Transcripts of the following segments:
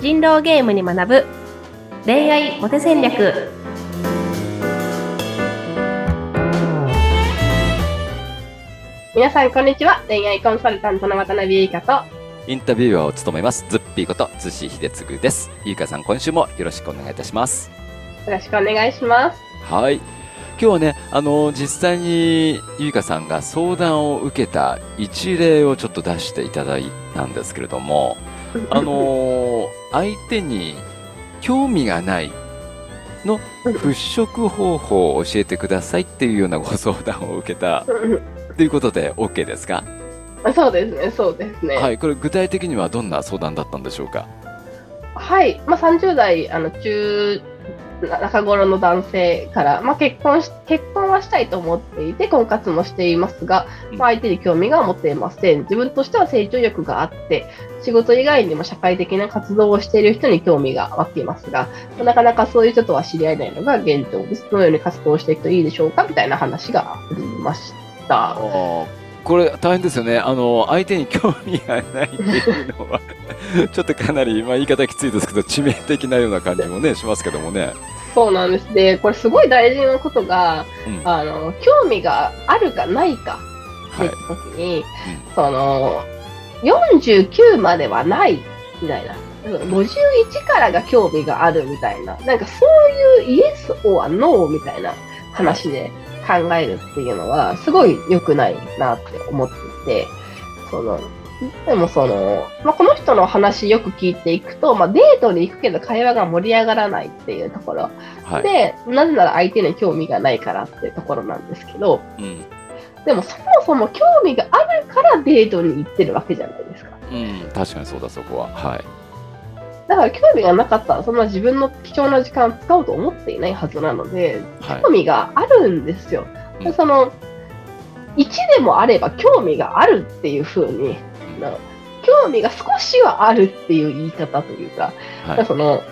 人狼ゲームに学ぶ。恋愛モテ戦略。皆さんこんにちは。恋愛コンサルタントの渡辺優香と。インタビュアーを務めます。ズッピーこと津志秀次です。優香さん今週もよろしくお願いいたします。よろしくお願いします。はい。今日はねあの実際に優香さんが相談を受けた一例をちょっと出していただいたんですけれどもあの相手に興味がないの払拭方法を教えてくださいっていうようなご相談を受けたということで OK ですか？そうですね。そうですね。はい。これ具体的にはどんな相談だったんでしょうか？はい、まあ、30代あの中中頃の男性から、まあ、結婚し結婚はしたいと思っていて婚活もしていますが、まあ、相手に興味が持っていません。自分としては成長欲があって仕事以外にも社会的な活動をしている人に興味が湧きますがなかなかそういう人とは知り合えないのが現状です。どのように活動していくといいでしょうかみたいな話がありました。これ大変ですよね。あの相手に興味がないっていうのは ちょっとかなり、まあ、言い方きついですけど致命的なような感じもねしますけどもね。そうなんです。でこれすごい大事なことが、うん。あの興味があるかないかってはい。言った時に、その49まではないみたいな。51からが興味があるみたいな。なんかそういうイエス or ノーみたいな話で考えるっていうのはすごい良くないなって思っていてそのでもその、まあ、この人の話よく聞いていくと、まあ、デートに行くけど会話が盛り上がらないっていうところ。はい。で、なぜなら相手に興味がないからっていうところなんですけど、うん。でもそもそも興味があるからデートに行ってるわけじゃないですか。うん、確かにそうだそこは。はい。だから興味がなかったら、そんな自分の貴重な時間を使おうと思っていないはずなので、はい。興味があるんですよ。うその、1でもあれば興味があるっていう風に、な興味が少しはあるっていう言い方というか、はい。その、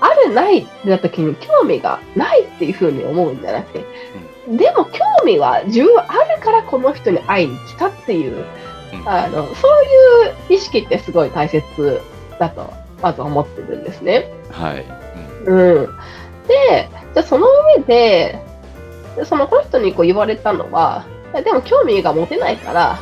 あるないってなった時に興味がないっていう風に思うんじゃなくて、でも興味は自分はあるからこの人に会いに来たっていう、うん。あの、そういう意識ってすごい大切だと、まず思ってるんですね。はい、うん。うん。で、じゃあその上で、でそのこの人にこう言われたのは、でも興味が持てないから、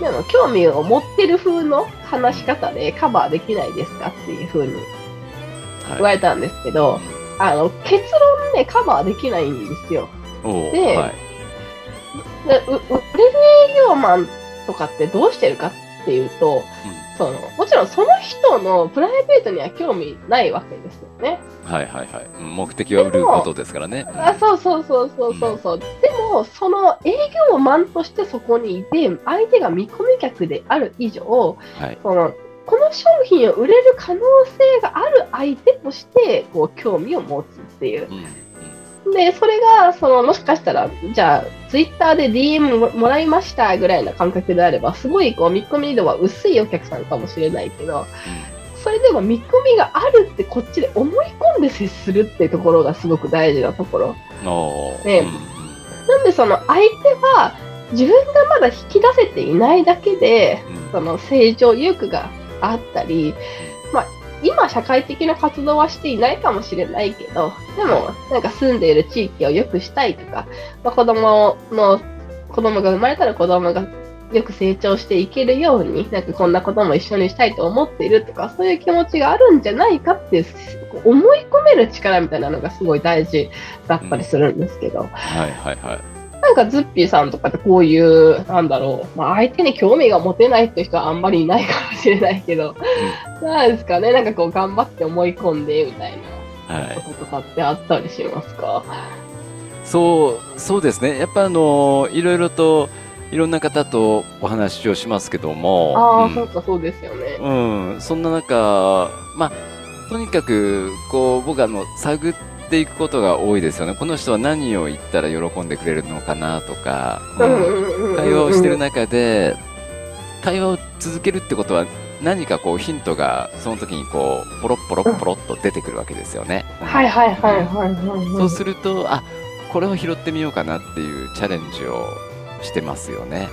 でも興味を持ってる風の話し方でカバーできないですかっていう風に言わはいれたんですけど、あの、結論ね、カバーできないんですよ。ではい。でう売れる営業マンとかってどうしてるかっていうと、そのもちろんその人のプライベートには興味ないわけですよね。はいはいはい。うん目的は売ることですからね。あそうそうそうそうそう。そう。でも、その営業マンとしてそこにいて、相手が見込み客である以上、はい。そのこの商品を売れる可能性がある相手としてこう興味を持つっていう。うんうん。で、それが、その、もしかしたら、じゃあ、ツイッターで DM ももらいましたぐらいな感覚であれば、すごい、こう、見込み度は薄いお客さんかもしれないけど、それでも見込みがあるってこっちで思い込んで接するっていうところがすごく大事なところ。ねなんで、その、相手は、自分がまだ引き出せていないだけで、うん。その、成長意欲があったり、まあ、今社会的な活動はしていないかもしれないけど、でも、なんか住んでいる地域を良くしたいとか、まあ、子供の、子供が生まれたら子供がよく成長していけるように、なんかこんなことも一緒にしたいと思っているとか、そういう気持ちがあるんじゃないかっていう、思い込める力みたいなのがすごい大事だったりするんですけど、はいはいはい。なんかズッピーさんとかってこういう、なんだろう、まあ相手に興味が持てないっていう人はあんまりいないかもしれないけど、なんですかね、なんかこう頑張って思い込んでみたいな。はい。こととかってあったりしますか、そうそうですね。やっぱあのいろいろといろんな方とお話をしますけどもああ、うんそうかそうですよね。うん、そんな中、まあ、とにかく、こう、僕あの、探っていくことが多いですよね。この人は何を言ったら喜んでくれるのかなとか、うん会話をしてる中で、会話を続けるってことは、何かこうヒントがその時にこうポロッポロッポロッと出てくるわけですよね。はいはいはいはいはいはい。そうするとあこれを拾ってみようかなっていうチャレンジをしてますよね。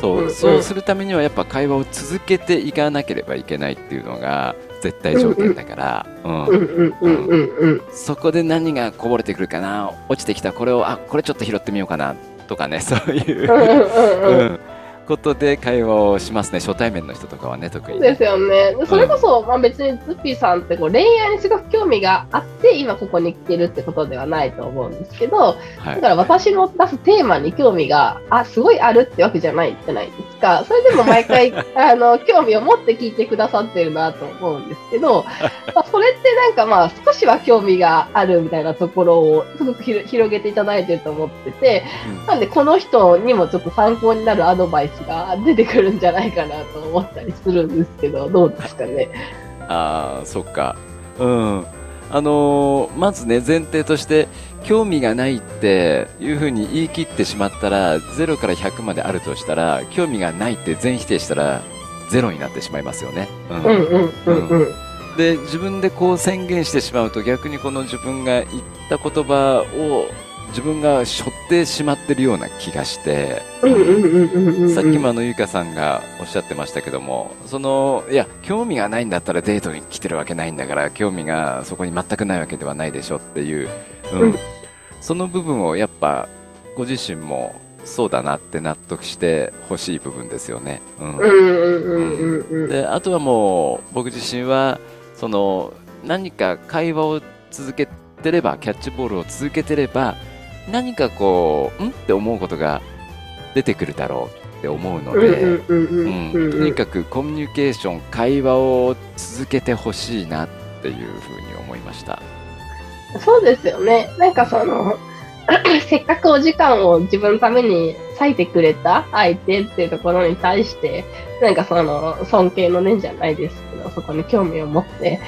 そう、するためにはやっぱ会話を続けていかなければいけないっていうのが絶対条件だから、そこで何がこぼれてくるかな、落ちてきたこれを、あ、これちょっと拾ってみようかなとかね、そういう、ことで会話をしますね。初対面の人とかはね、特にね。ですよね。でそれこそ、まあ別にズッピーさんってこう恋愛にすごく興味があって、今ここに来てるってことではないと思うんですけど、はい。だから私の出すテーマに興味が、あ、すごいあるってわけじゃないじゃないですか。それでも毎回、あの、興味を持って聞いてくださってるなと思うんですけど、まあそれってなんかまあ少しは興味があるみたいなところをすごくひろ広げていただいてると思ってて、なんでこの人にもちょっと参考になるアドバイスが出てくるんじゃないかなと思ったりするんですけど、どうですかね。ああ、そっか。うん。あのーまずね、前提として、興味がないっていうふうに言い切ってしまったら、0から100まであるとしたら、興味がないって全否定したら、0になってしまいますよね。で自分でこう宣言してしまうと逆にこの自分が言った言葉を自分が背負ってしまってるような気がして。さっきもあのゆいかさんがおっしゃってましたけどもそのいや興味がないんだったらデートに来てるわけないんだから興味がそこに全くないわけではないでしょっていう、うん。うん。その部分をやっぱご自身もそうだなって納得してほしい部分ですよね。うん。あとはもう僕自身はその何か会話を続けてればキャッチボールを続けてれば何かこう、ん？って思うことが出てくるだろうって思うので、とにかくコミュニケーション、会話を続けてほしいなっていうふうに思いました。そうですよね。なんかその、せっかくお時間を自分のために割いてくれた相手っていうところに対して、なんかその、尊敬の念じゃないですけど、そこに興味を持って、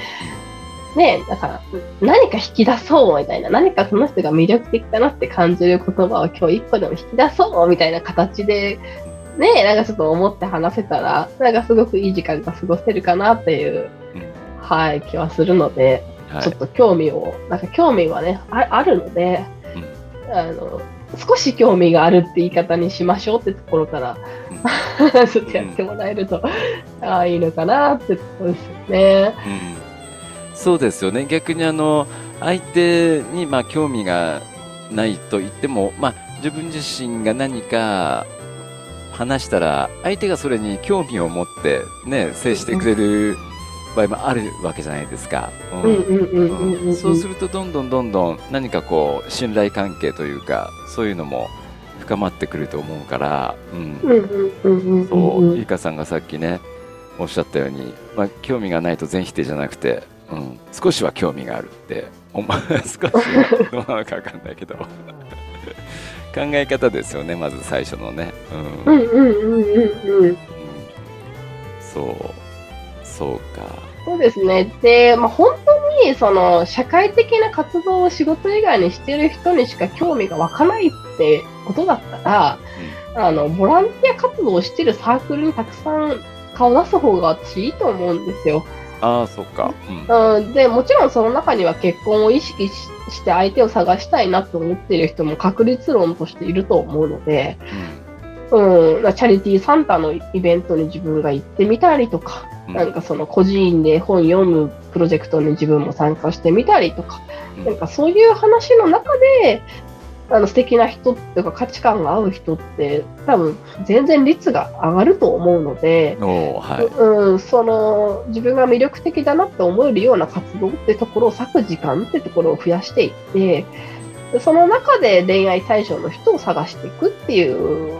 ねだから、何か引き出そうみたいな、何かその人が魅力的だなって感じる言葉を今日一個でも引き出そうみたいな形で、ねなんかちょっと思って話せたら、なんかすごくいい時間が過ごせるかなっていう、うん。はい、気はするので、はい。ちょっと興味を、なんか興味はね、ああるので、あの、少し興味があるって言い方にしましょうってところから、ちょっとやってもらえると、ああ、いいのかなってところですよね。うん、そうですよね逆にあの相手にまあ興味がないと言っても、まあ、自分自身が何か話したら相手がそれに興味を持って、ね、接してくれる場合もあるわけじゃないですか。そうするとどんどんどんどん何かこう信頼関係というかそういうのも深まってくると思うから、うんそう。ゆいかさんがさっきね、おっしゃったように、まあ、興味がないと全否定じゃなくて、うん、少しは興味があるって、お前、少しはどうなのかわかんないけど、考え方ですよね、まず最初のね。うん。うんうんうんうんうんうん。そう、そうか。そうですね。で、まあ、本当に、その、社会的な活動を仕事以外にしてる人にしか興味が湧かないってことだったら、あの、ボランティア活動をしてるサークルにたくさん顔出す方が私いいと思うんですよ。ああ、そっか。うん。うん、で、もちろんその中には結婚を意識しして相手を探したいなと思っている人も確率論としていると思うので、うん、チャリティーサンタのイベントに自分が行ってみたりとか、うんなんかその個人で本読むプロジェクトに自分も参加してみたりとか、うんなんかそういう話の中で、あの素敵な人っていうか価値観が合う人って多分全然率が上がると思うので、はい。うん、その自分が魅力的だなって思えるような活動ってところを割く時間ってところを増やしていって、でその中で恋愛対象の人を探していくっていう、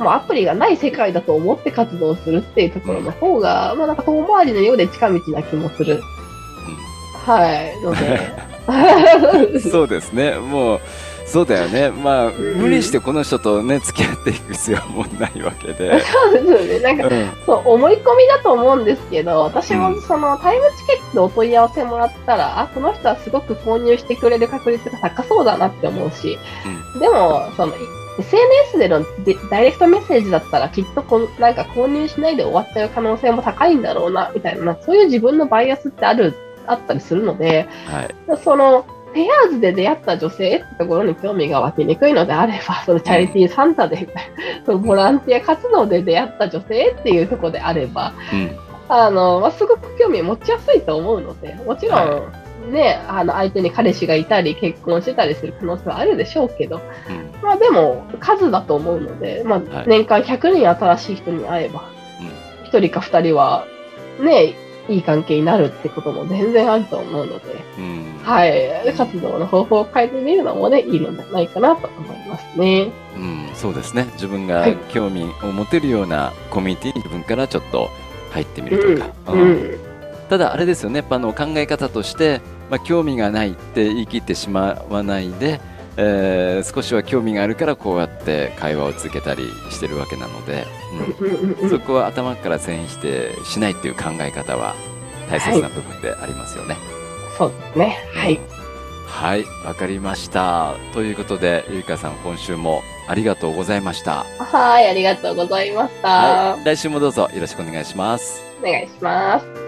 まあ、アプリがない世界だと思って活動するっていうところの方が、まあなんか遠回りのようで近道な気もする。はい。ので。そうですね。もう、そうだよね。まあ、ん無理してこの人とね、付き合っていく必要もないわけで。そうですよね。なんかうん。そう、思い込みだと思うんですけど、私もうんそのタイムチケットお問い合わせもらったら、あ、この人はすごく購入してくれる確率が高そうだなって思うし、でも、その、い SNS でのデダイレクトメッセージだったらきっとこんなんか購入しないで終わっちゃう可能性も高いんだろうな、みたいな、そういう自分のバイアスってある、あったりするので、はい。その、ペアーズで出会った女性ってところに興味が湧きにくいのであれば、そのチャリティーサンタで、そのボランティア活動で出会った女性っていうところであれば、うん。あの、まあ、すごく興味持ちやすいと思うので、もちろん、ね、あの、相手に彼氏がいたり、結婚してたりする可能性はあるでしょうけど、うん。まあでも、数だと思うので、まはいあ、年間100人新しい人に会えば、うん。1人か2人は、ね、いい関係になるってことも全然あると思うので、うん。はい、活動の方法を変えてみるのもね、いいのではないかなと思いますね。うん、そうですね。自分がはい興味を持てるようなコミュニティに自分からちょっと入ってみるとか。うん。うん。ただあれですよね、やっぱあの考え方として、まあ、興味がないって言い切ってしまわないで、えー少しは興味があるからこうやって会話を続けたりしてるわけなので、うん そこは頭から全否定しないっていう考え方は大切な部分でありますよね。そうですね。はい。はい、わかりました。ということで、ゆいかさん今週もありがとうございました。はい、ありがとうございました。はい、来週もどうぞよろしくお願いします。お願いします。